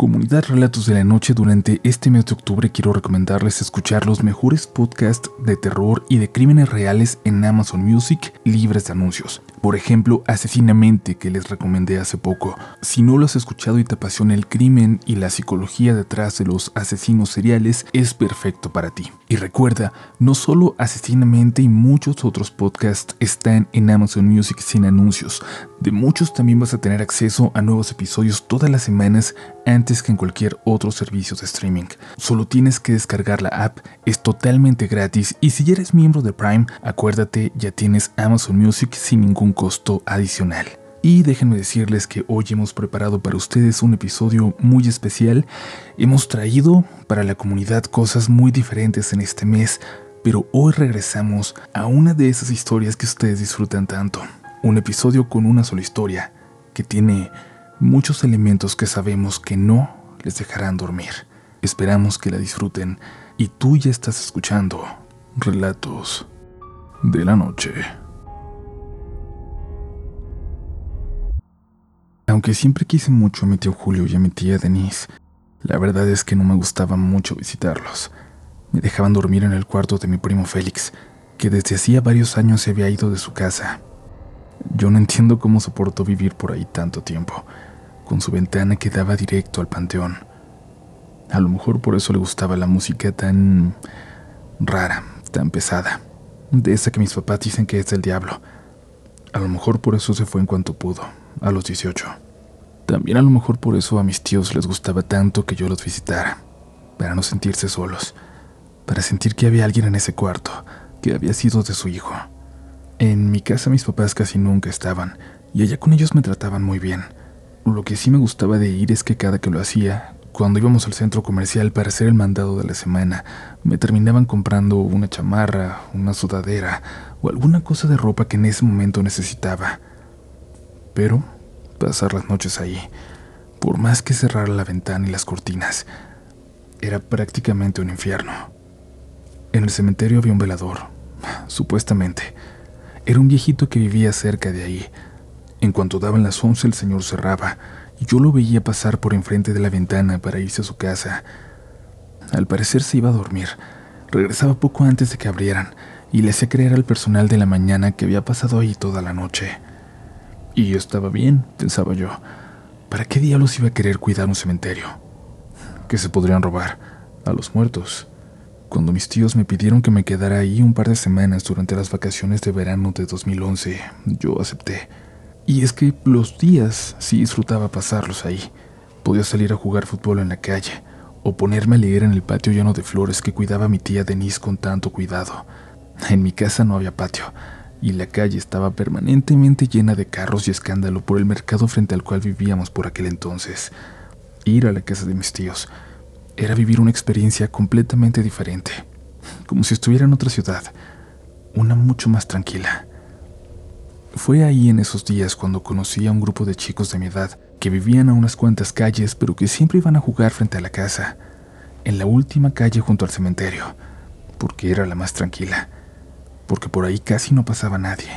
Comunidad Relatos de la Noche, durante este mes de octubre quiero recomendarles escuchar los mejores podcasts de terror y de crímenes reales en Amazon Music libres de anuncios. Por ejemplo, Asesinamente, que les recomendé hace poco. Si no lo has escuchado y te apasiona el crimen y la psicología detrás de los asesinos seriales, es perfecto para ti. Y recuerda, no solo Asesinamente y muchos otros podcasts están en Amazon Music sin anuncios. De muchos también vas a tener acceso a nuevos episodios todas las semanas antes que en cualquier otro servicio de streaming. Solo tienes que descargar la app, es totalmente gratis y si ya eres miembro de Prime, acuérdate, ya tienes Amazon Music sin ningún costo adicional. Y déjenme decirles que hoy hemos preparado para ustedes un episodio muy especial. Hemos traído para la comunidad cosas muy diferentes en este mes, pero hoy regresamos a una de esas historias que ustedes disfrutan tanto. Un episodio con una sola historia, que tiene muchos elementos que sabemos que no les dejarán dormir. Esperamos que la disfruten y tú ya estás escuchando Relatos de la Noche. Aunque siempre quise mucho a mi tío Julio y a mi tía Denise, la verdad es que no me gustaba mucho visitarlos. Me dejaban dormir en el cuarto de mi primo Félix, que desde hacía varios años se había ido de su casa. Yo no entiendo cómo soportó vivir por ahí tanto tiempo, con su ventana que daba directo al panteón. A lo mejor por eso le gustaba la música tan rara, tan pesada, de esa que mis papás dicen que es del diablo. A lo mejor por eso se fue en cuanto pudo a los 18. También a lo mejor por eso a mis tíos les gustaba tanto que yo los visitara, para no sentirse solos, para sentir que había alguien en ese cuarto, que había sido de su hijo. En mi casa mis papás casi nunca estaban, y allá con ellos me trataban muy bien. Lo que sí me gustaba de ir es que cada que lo hacía, cuando íbamos al centro comercial para hacer el mandado de la semana, me terminaban comprando una chamarra, una sudadera o alguna cosa de ropa que en ese momento necesitaba. Pero pasar las noches ahí, por más que cerrar la ventana y las cortinas, era prácticamente un infierno. En el cementerio había un velador, supuestamente. Era un viejito que vivía cerca de ahí. En cuanto daban las once el señor cerraba, y yo lo veía pasar por enfrente de la ventana para irse a su casa. Al parecer se iba a dormir. Regresaba poco antes de que abrieran, y le hacía creer al personal de la mañana que había pasado ahí toda la noche. Y estaba bien, pensaba yo. ¿Para qué diablos iba a querer cuidar un cementerio? Que se podrían robar a los muertos. Cuando mis tíos me pidieron que me quedara ahí un par de semanas durante las vacaciones de verano de 2011, yo acepté. Y es que los días sí disfrutaba pasarlos ahí. Podía salir a jugar fútbol en la calle o ponerme a leer en el patio lleno de flores que cuidaba mi tía Denise con tanto cuidado. En mi casa no había patio, y la calle estaba permanentemente llena de carros y escándalo por el mercado frente al cual vivíamos por aquel entonces. Ir a la casa de mis tíos era vivir una experiencia completamente diferente, como si estuviera en otra ciudad, una mucho más tranquila. Fue ahí en esos días cuando conocí a un grupo de chicos de mi edad que vivían a unas cuantas calles pero que siempre iban a jugar frente a la casa, en la última calle junto al cementerio, porque era la más tranquila porque por ahí casi no pasaba nadie.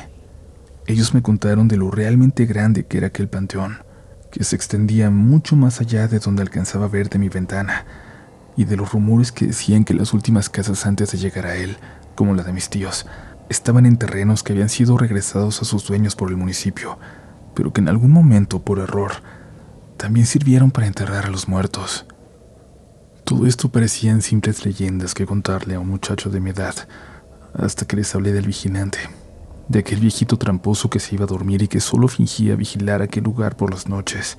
Ellos me contaron de lo realmente grande que era aquel panteón, que se extendía mucho más allá de donde alcanzaba a ver de mi ventana, y de los rumores que decían que las últimas casas antes de llegar a él, como la de mis tíos, estaban en terrenos que habían sido regresados a sus dueños por el municipio, pero que en algún momento, por error, también sirvieron para enterrar a los muertos. Todo esto parecían simples leyendas que contarle a un muchacho de mi edad, hasta que les hablé del vigilante, de aquel viejito tramposo que se iba a dormir y que solo fingía vigilar aquel lugar por las noches.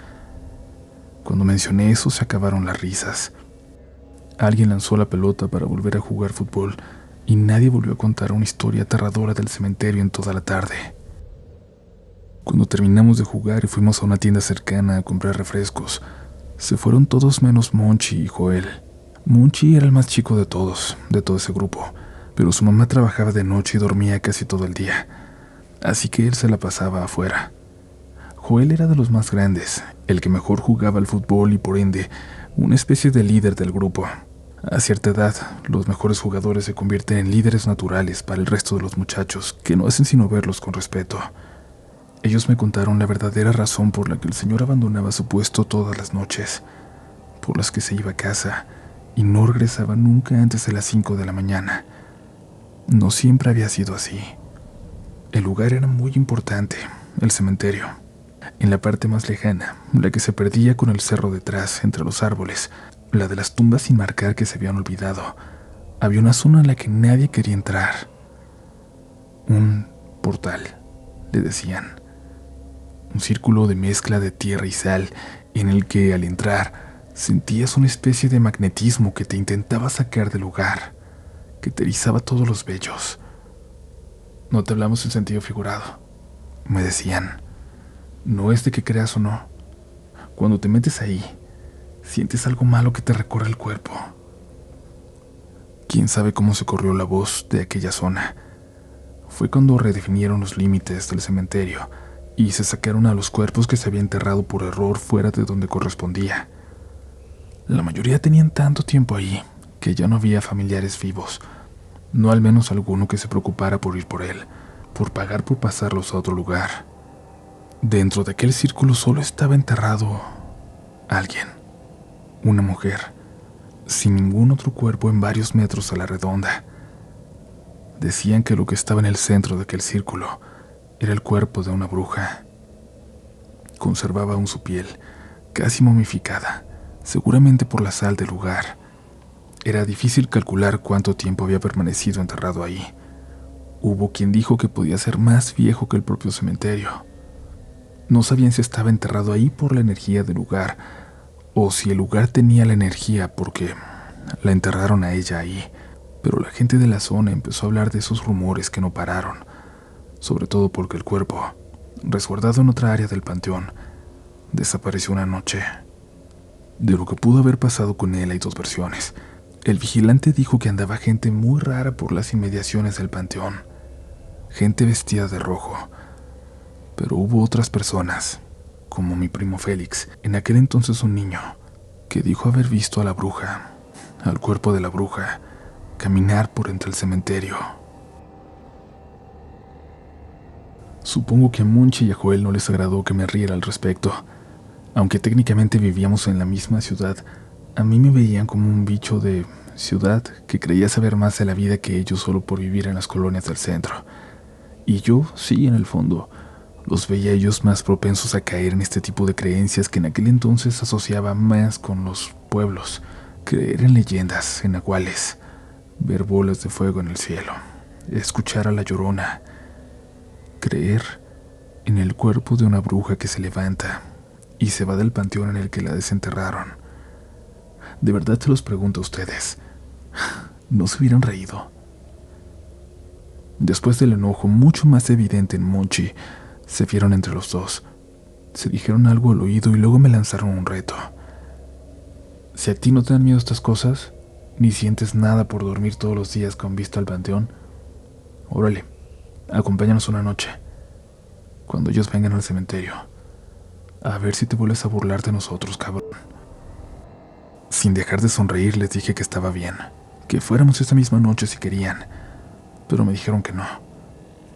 Cuando mencioné eso se acabaron las risas. Alguien lanzó la pelota para volver a jugar fútbol y nadie volvió a contar una historia aterradora del cementerio en toda la tarde. Cuando terminamos de jugar y fuimos a una tienda cercana a comprar refrescos, se fueron todos menos Monchi y Joel. Monchi era el más chico de todos, de todo ese grupo pero su mamá trabajaba de noche y dormía casi todo el día, así que él se la pasaba afuera. Joel era de los más grandes, el que mejor jugaba al fútbol y por ende una especie de líder del grupo. A cierta edad, los mejores jugadores se convierten en líderes naturales para el resto de los muchachos, que no hacen sino verlos con respeto. Ellos me contaron la verdadera razón por la que el señor abandonaba su puesto todas las noches, por las que se iba a casa y no regresaba nunca antes de las 5 de la mañana. No siempre había sido así. El lugar era muy importante, el cementerio. En la parte más lejana, la que se perdía con el cerro detrás, entre los árboles, la de las tumbas sin marcar que se habían olvidado, había una zona en la que nadie quería entrar. Un portal, le decían. Un círculo de mezcla de tierra y sal en el que al entrar sentías una especie de magnetismo que te intentaba sacar del lugar, que te erizaba todos los vellos. No te hablamos en sentido figurado, me decían. No es de que creas o no. Cuando te metes ahí, sientes algo malo que te recorre el cuerpo. Quién sabe cómo se corrió la voz de aquella zona. Fue cuando redefinieron los límites del cementerio y se sacaron a los cuerpos que se había enterrado por error fuera de donde correspondía. La mayoría tenían tanto tiempo ahí que ya no había familiares vivos, no al menos alguno que se preocupara por ir por él, por pagar por pasarlos a otro lugar. Dentro de aquel círculo solo estaba enterrado alguien, una mujer, sin ningún otro cuerpo en varios metros a la redonda. Decían que lo que estaba en el centro de aquel círculo era el cuerpo de una bruja. Conservaba aún su piel, casi momificada, seguramente por la sal del lugar. Era difícil calcular cuánto tiempo había permanecido enterrado ahí. Hubo quien dijo que podía ser más viejo que el propio cementerio. No sabían si estaba enterrado ahí por la energía del lugar o si el lugar tenía la energía porque la enterraron a ella ahí. Pero la gente de la zona empezó a hablar de esos rumores que no pararon sobre todo porque el cuerpo, resguardado en otra área del panteón, desapareció una noche. De lo que pudo haber pasado con él hay dos versiones. El vigilante dijo que andaba gente muy rara por las inmediaciones del panteón, gente vestida de rojo, pero hubo otras personas, como mi primo Félix, en aquel entonces un niño, que dijo haber visto a la bruja, al cuerpo de la bruja, caminar por entre el cementerio. Supongo que a Munchi y a Joel no les agradó que me riera al respecto. Aunque técnicamente vivíamos en la misma ciudad, a mí me veían como un bicho de ciudad que creía saber más de la vida que ellos solo por vivir en las colonias del centro. Y yo, sí, en el fondo, los veía ellos más propensos a caer en este tipo de creencias que en aquel entonces asociaba más con los pueblos, creer en leyendas, en aguales, ver bolas de fuego en el cielo, escuchar a la llorona, creer en el cuerpo de una bruja que se levanta y se va del panteón en el que la desenterraron. De verdad te los pregunto a ustedes. ¿No se hubieran reído? Después del enojo mucho más evidente en Monchi, se vieron entre los dos. Se dijeron algo al oído y luego me lanzaron un reto. Si a ti no te dan miedo estas cosas, ni sientes nada por dormir todos los días con vista al panteón, órale, Acompáñanos una noche, cuando ellos vengan al cementerio. A ver si te vuelves a burlar de nosotros, cabrón. Sin dejar de sonreír les dije que estaba bien, que fuéramos esa misma noche si querían, pero me dijeron que no.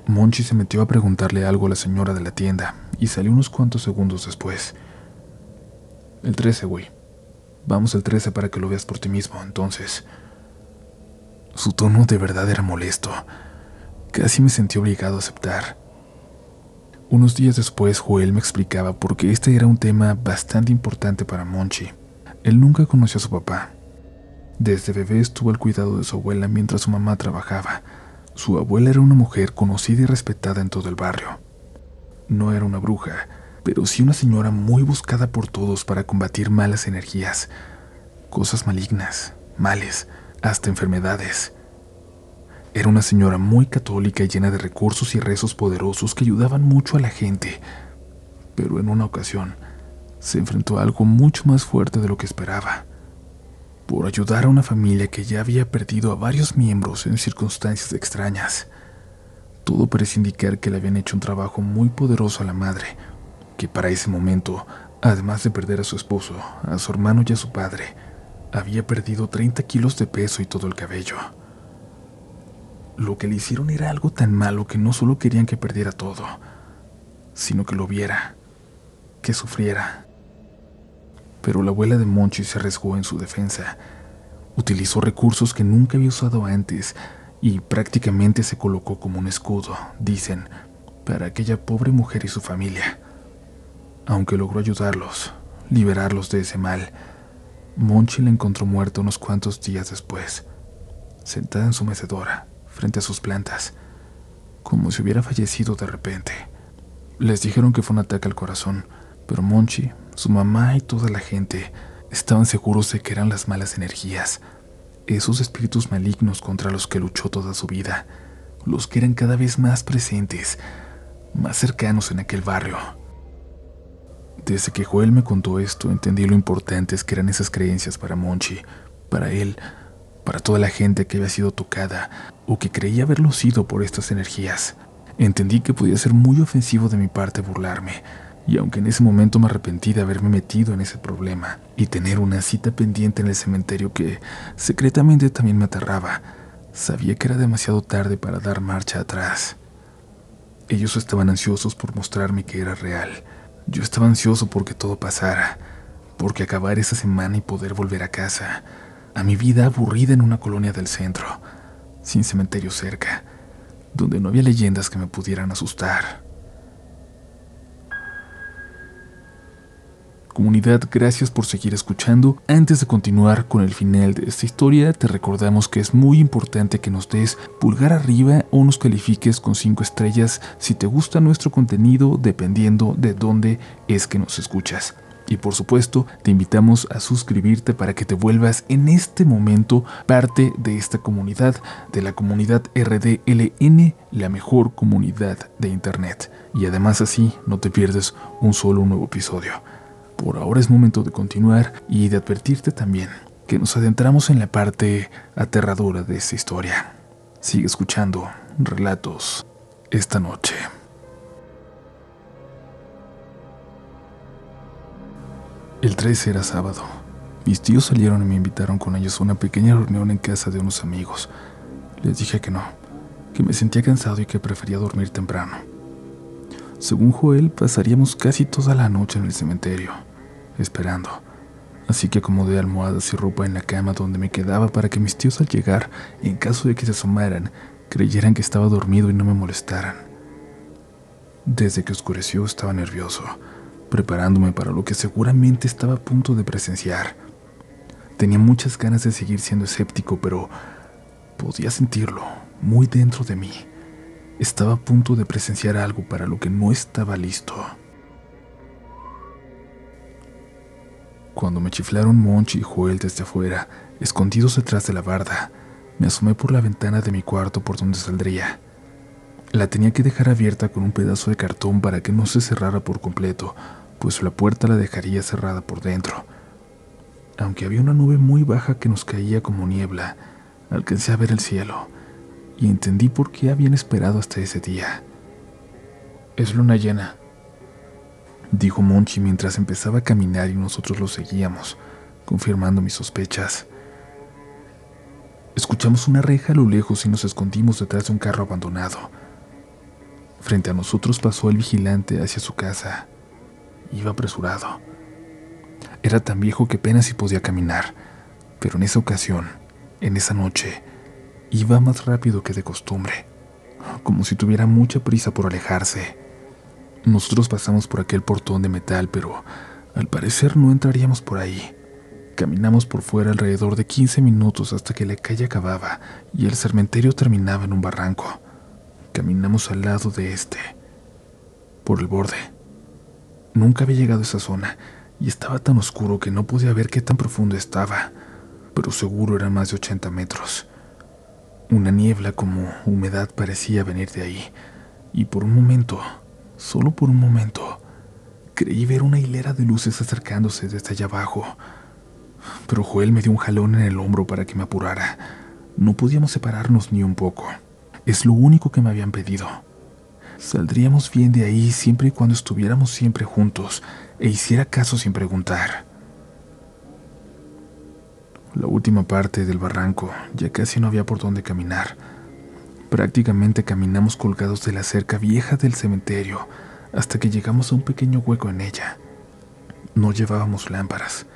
Monchi se metió a preguntarle algo a la señora de la tienda y salió unos cuantos segundos después. El 13, güey. Vamos el 13 para que lo veas por ti mismo, entonces. Su tono de verdad era molesto Casi me sentí obligado a aceptar. Unos días después, Joel me explicaba por qué este era un tema bastante importante para Monchi. Él nunca conoció a su papá. Desde bebé estuvo al cuidado de su abuela mientras su mamá trabajaba. Su abuela era una mujer conocida y respetada en todo el barrio. No era una bruja, pero sí una señora muy buscada por todos para combatir malas energías, cosas malignas, males, hasta enfermedades. Era una señora muy católica y llena de recursos y rezos poderosos que ayudaban mucho a la gente, pero en una ocasión se enfrentó a algo mucho más fuerte de lo que esperaba. Por ayudar a una familia que ya había perdido a varios miembros en circunstancias extrañas. Todo parece indicar que le habían hecho un trabajo muy poderoso a la madre, que para ese momento, además de perder a su esposo, a su hermano y a su padre, había perdido 30 kilos de peso y todo el cabello. Lo que le hicieron era algo tan malo que no solo querían que perdiera todo, sino que lo viera, que sufriera. Pero la abuela de Monchi se arriesgó en su defensa. Utilizó recursos que nunca había usado antes y prácticamente se colocó como un escudo, dicen, para aquella pobre mujer y su familia. Aunque logró ayudarlos, liberarlos de ese mal, Monchi la encontró muerta unos cuantos días después, sentada en su mecedora, frente a sus plantas, como si hubiera fallecido de repente. Les dijeron que fue un ataque al corazón, pero Monchi, su mamá y toda la gente estaban seguros de que eran las malas energías, esos espíritus malignos contra los que luchó toda su vida, los que eran cada vez más presentes, más cercanos en aquel barrio. Desde que Joel me contó esto, entendí lo importantes que eran esas creencias para Monchi, para él, para toda la gente que había sido tocada o que creía haberlo sido por estas energías. Entendí que podía ser muy ofensivo de mi parte burlarme, y aunque en ese momento me arrepentí de haberme metido en ese problema y tener una cita pendiente en el cementerio que secretamente también me aterraba, sabía que era demasiado tarde para dar marcha atrás. Ellos estaban ansiosos por mostrarme que era real. Yo estaba ansioso porque todo pasara, porque acabar esa semana y poder volver a casa, a mi vida aburrida en una colonia del centro, sin cementerio cerca, donde no había leyendas que me pudieran asustar. Comunidad, gracias por seguir escuchando. Antes de continuar con el final de esta historia, te recordamos que es muy importante que nos des pulgar arriba o nos califiques con 5 estrellas si te gusta nuestro contenido, dependiendo de dónde es que nos escuchas. Y por supuesto, te invitamos a suscribirte para que te vuelvas en este momento parte de esta comunidad, de la comunidad RDLN, la mejor comunidad de Internet. Y además así no te pierdes un solo nuevo episodio. Por ahora es momento de continuar y de advertirte también que nos adentramos en la parte aterradora de esta historia. Sigue escuchando relatos esta noche. El 13 era sábado. Mis tíos salieron y me invitaron con ellos a una pequeña reunión en casa de unos amigos. Les dije que no, que me sentía cansado y que prefería dormir temprano. Según Joel, pasaríamos casi toda la noche en el cementerio esperando. Así que acomodé almohadas y ropa en la cama donde me quedaba para que mis tíos al llegar, en caso de que se asomaran, creyeran que estaba dormido y no me molestaran. Desde que oscureció estaba nervioso, preparándome para lo que seguramente estaba a punto de presenciar. Tenía muchas ganas de seguir siendo escéptico, pero podía sentirlo muy dentro de mí. Estaba a punto de presenciar algo para lo que no estaba listo. Cuando me chiflaron Monchi y Joel desde afuera, escondidos detrás de la barda, me asomé por la ventana de mi cuarto por donde saldría. La tenía que dejar abierta con un pedazo de cartón para que no se cerrara por completo, pues la puerta la dejaría cerrada por dentro. Aunque había una nube muy baja que nos caía como niebla, alcancé a ver el cielo y entendí por qué habían esperado hasta ese día. Es luna llena, dijo Monchi mientras empezaba a caminar y nosotros lo seguíamos, confirmando mis sospechas. Escuchamos una reja a lo lejos y nos escondimos detrás de un carro abandonado. Frente a nosotros pasó el vigilante hacia su casa. Iba apresurado. Era tan viejo que apenas si podía caminar, pero en esa ocasión, en esa noche, iba más rápido que de costumbre, como si tuviera mucha prisa por alejarse. Nosotros pasamos por aquel portón de metal, pero al parecer no entraríamos por ahí. Caminamos por fuera alrededor de 15 minutos hasta que la calle acababa y el cementerio terminaba en un barranco. Caminamos al lado de este, por el borde. Nunca había llegado a esa zona y estaba tan oscuro que no podía ver qué tan profundo estaba, pero seguro eran más de 80 metros. Una niebla como humedad parecía venir de ahí, y por un momento Solo por un momento creí ver una hilera de luces acercándose desde allá abajo. Pero Joel me dio un jalón en el hombro para que me apurara. No podíamos separarnos ni un poco. Es lo único que me habían pedido. Saldríamos bien de ahí siempre y cuando estuviéramos siempre juntos e hiciera caso sin preguntar. La última parte del barranco ya casi no había por dónde caminar. Prácticamente caminamos colgados de la cerca vieja del cementerio hasta que llegamos a un pequeño hueco en ella. No llevábamos lámparas,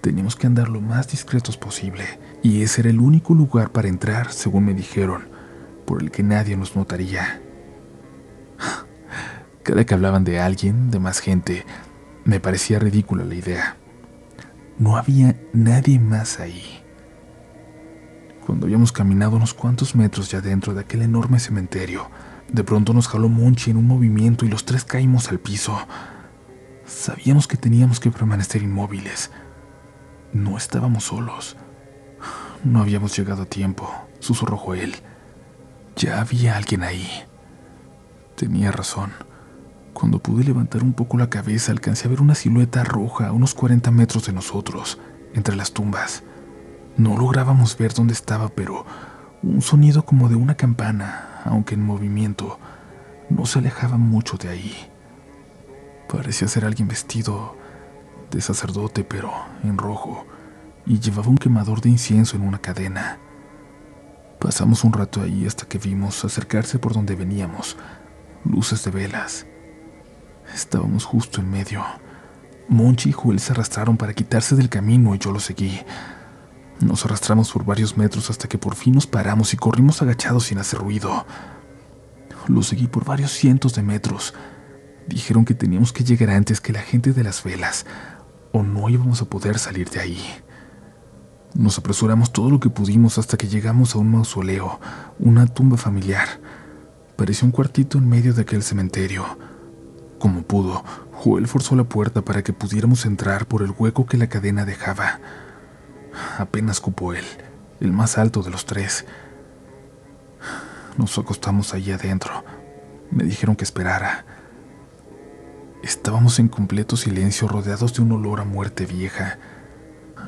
Teníamos que andar lo más discretos posible, y ese era el único lugar para entrar, según me dijeron, por el que nadie nos notaría. Cada que hablaban de alguien, de más gente, me parecía ridícula la idea. No había nadie más ahí. Cuando habíamos caminado unos cuantos metros ya dentro de aquel enorme cementerio, de pronto nos jaló Monchi en un movimiento y los tres caímos al piso. Sabíamos que teníamos que permanecer inmóviles. No estábamos solos. No habíamos llegado a tiempo, susurró Joel. Ya había alguien ahí. Tenía razón. Cuando pude levantar un poco la cabeza, alcancé a ver una silueta roja a unos 40 metros de nosotros, entre las tumbas. No lográbamos ver dónde estaba, pero un sonido como de una campana, aunque en movimiento, no se alejaba mucho de ahí. Parecía ser alguien vestido de sacerdote, pero en rojo, y llevaba un quemador de incienso en una cadena. Pasamos un rato ahí hasta que vimos acercarse por donde veníamos, luces de velas. Estábamos justo en medio. Monchi y Joel se arrastraron para quitarse del camino y yo lo seguí. Nos arrastramos por varios metros hasta que por fin nos paramos y corrimos agachados sin hacer ruido. Lo seguí por varios cientos de metros. Dijeron que teníamos que llegar antes que la gente de las velas, o no íbamos a poder salir de ahí. Nos apresuramos todo lo que pudimos hasta que llegamos a un mausoleo, una tumba familiar. Parecía un cuartito en medio de aquel cementerio. Como pudo, Joel forzó la puerta para que pudiéramos entrar por el hueco que la cadena dejaba. Apenas cupo él, el más alto de los tres. Nos acostamos allí adentro. Me dijeron que esperara. Estábamos en completo silencio, rodeados de un olor a muerte vieja.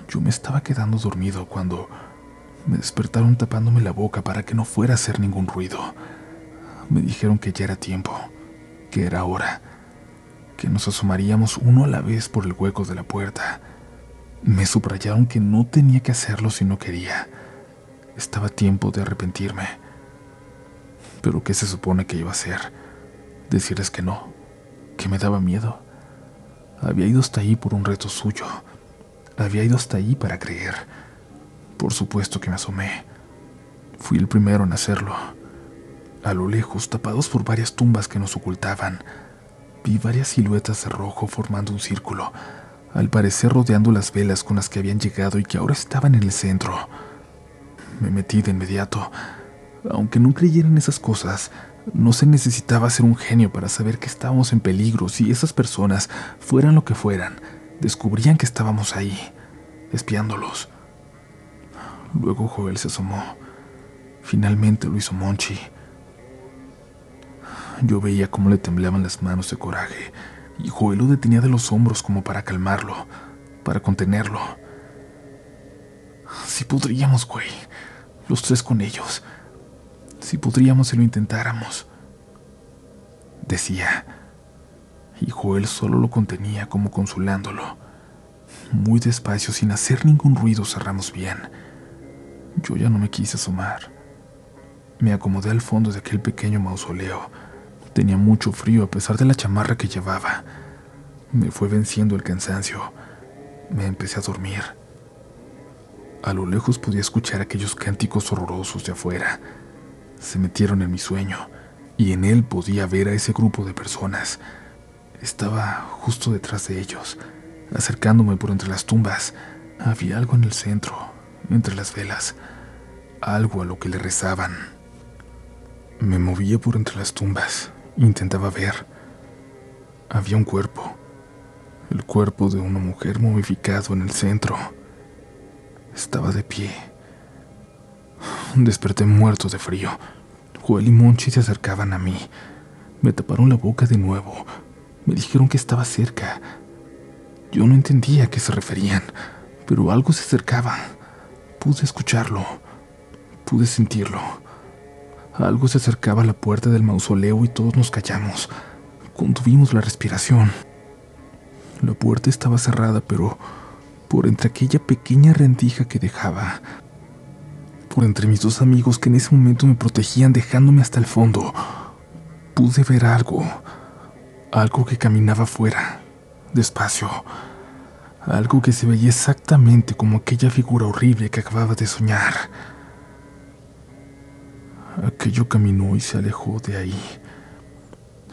Yo me estaba quedando dormido cuando me despertaron tapándome la boca para que no fuera a hacer ningún ruido. Me dijeron que ya era tiempo, que era hora, que nos asomaríamos uno a la vez por el hueco de la puerta. Me subrayaron que no tenía que hacerlo si no quería. Estaba tiempo de arrepentirme. Pero ¿qué se supone que iba a hacer? Decirles que no, que me daba miedo. Había ido hasta ahí por un reto suyo. Había ido hasta ahí para creer. Por supuesto que me asomé. Fui el primero en hacerlo. A lo lejos, tapados por varias tumbas que nos ocultaban, vi varias siluetas de rojo formando un círculo al parecer rodeando las velas con las que habían llegado y que ahora estaban en el centro. Me metí de inmediato. Aunque no creyera en esas cosas, no se necesitaba ser un genio para saber que estábamos en peligro si esas personas, fueran lo que fueran, descubrían que estábamos ahí, espiándolos. Luego Joel se asomó. Finalmente lo hizo Monchi. Yo veía cómo le temblaban las manos de coraje y Joel lo detenía de los hombros como para calmarlo, para contenerlo. Si podríamos, güey, los tres con ellos. Si podríamos si lo intentáramos. Decía, y Joel solo lo contenía como consolándolo. Muy despacio, sin hacer ningún ruido, cerramos bien. Yo ya no me quise asomar. Me acomodé al fondo de aquel pequeño mausoleo Tenía mucho frío a pesar de la chamarra que llevaba. Me fue venciendo el cansancio. Me empecé a dormir. A lo lejos podía escuchar aquellos cánticos horrorosos de afuera. Se metieron en mi sueño y en él podía ver a ese grupo de personas. Estaba justo detrás de ellos, acercándome por entre las tumbas. Había algo en el centro, entre las velas, algo a lo que le rezaban. Me movía por entre las tumbas, Intentaba ver. Había un cuerpo. El cuerpo de una mujer momificado en el centro. Estaba de pie. Desperté muerto de frío. Joel y Monchi se acercaban a mí. Me taparon la boca de nuevo. Me dijeron que estaba cerca. Yo no entendía a qué se referían, pero algo se acercaba. Pude escucharlo. Pude sentirlo. Algo se acercaba a la puerta del mausoleo y todos nos callamos. Contuvimos la respiración. La puerta estaba cerrada, pero por entre aquella pequeña rendija que dejaba, por entre mis dos amigos que en ese momento me protegían dejándome hasta el fondo, pude ver algo, algo que caminaba afuera, despacio, Algo que se veía exactamente como aquella figura horrible que acababa de soñar. Aquello caminó y se alejó de ahí.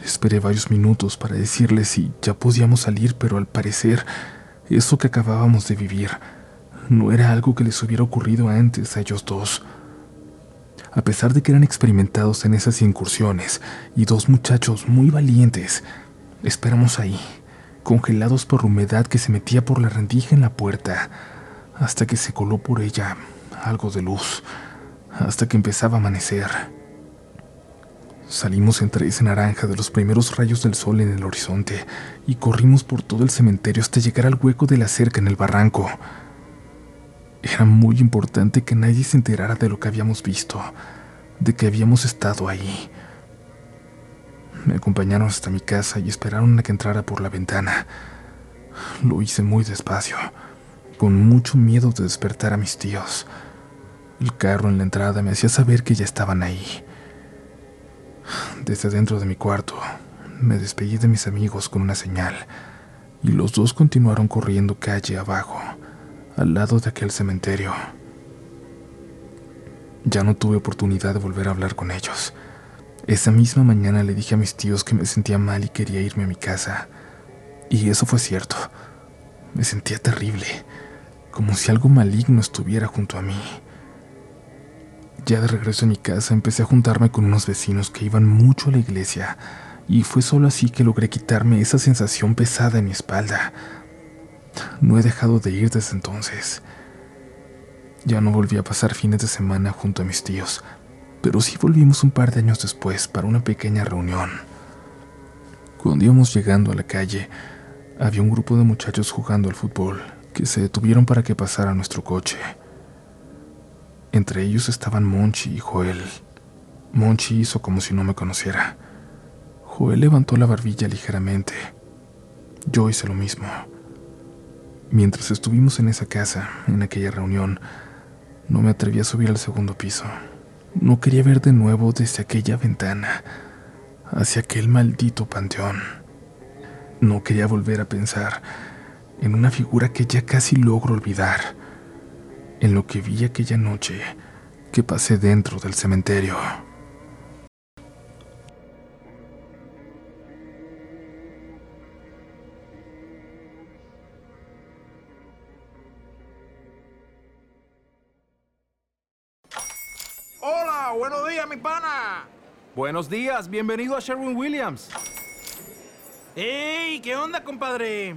Esperé varios minutos para decirle si ya podíamos salir, pero al parecer eso que acabábamos de vivir no era algo que les hubiera ocurrido antes a ellos dos. A pesar de que eran experimentados en esas incursiones y dos muchachos muy valientes, esperamos ahí, congelados por la humedad que se metía por la rendija en la puerta, hasta que se coló por ella algo de luz, hasta que empezaba a amanecer. Salimos entre ese naranja de los primeros rayos del sol en el horizonte y corrimos por todo el cementerio hasta llegar al hueco de la cerca en el barranco. Era muy importante que nadie se enterara de lo que habíamos visto, de que habíamos estado ahí. Me acompañaron hasta mi casa y esperaron a que entrara por la ventana. Lo hice muy despacio, con mucho miedo de despertar a mis tíos. El carro en la entrada me hacía saber que ya estaban ahí. Desde dentro de mi cuarto, me despedí de mis amigos con una señal, y los dos continuaron corriendo calle abajo, al lado de aquel cementerio. Ya no tuve oportunidad de volver a hablar con ellos. Esa misma mañana le dije a mis tíos que me sentía mal y quería irme a mi casa. Y eso fue cierto. Me sentía terrible, como si algo maligno estuviera junto a mí. Ya de regreso a mi casa empecé a juntarme con unos vecinos que iban mucho a la iglesia y fue solo así que logré quitarme esa sensación pesada en mi espalda. No he dejado de ir desde entonces. Ya no volví a pasar fines de semana junto a mis tíos, pero sí volvimos un par de años después para una pequeña reunión. Cuando íbamos llegando a la calle, había un grupo de muchachos jugando al fútbol que se detuvieron para que pasara nuestro coche. Entre ellos estaban Monchi y Joel. Monchi hizo como si no me conociera. Joel levantó la barbilla ligeramente. Yo hice lo mismo. Mientras estuvimos en esa casa, en aquella reunión, no me atreví a subir al segundo piso. No quería ver de nuevo desde aquella ventana hacia aquel maldito panteón. No quería volver a pensar en una figura que ya casi logro olvidar en lo que vi aquella noche que pasé dentro del cementerio. Hola, buenos días, mi pana. Buenos días, bienvenido a Sherwin Williams. ¡Ey! ¿Qué onda, compadre?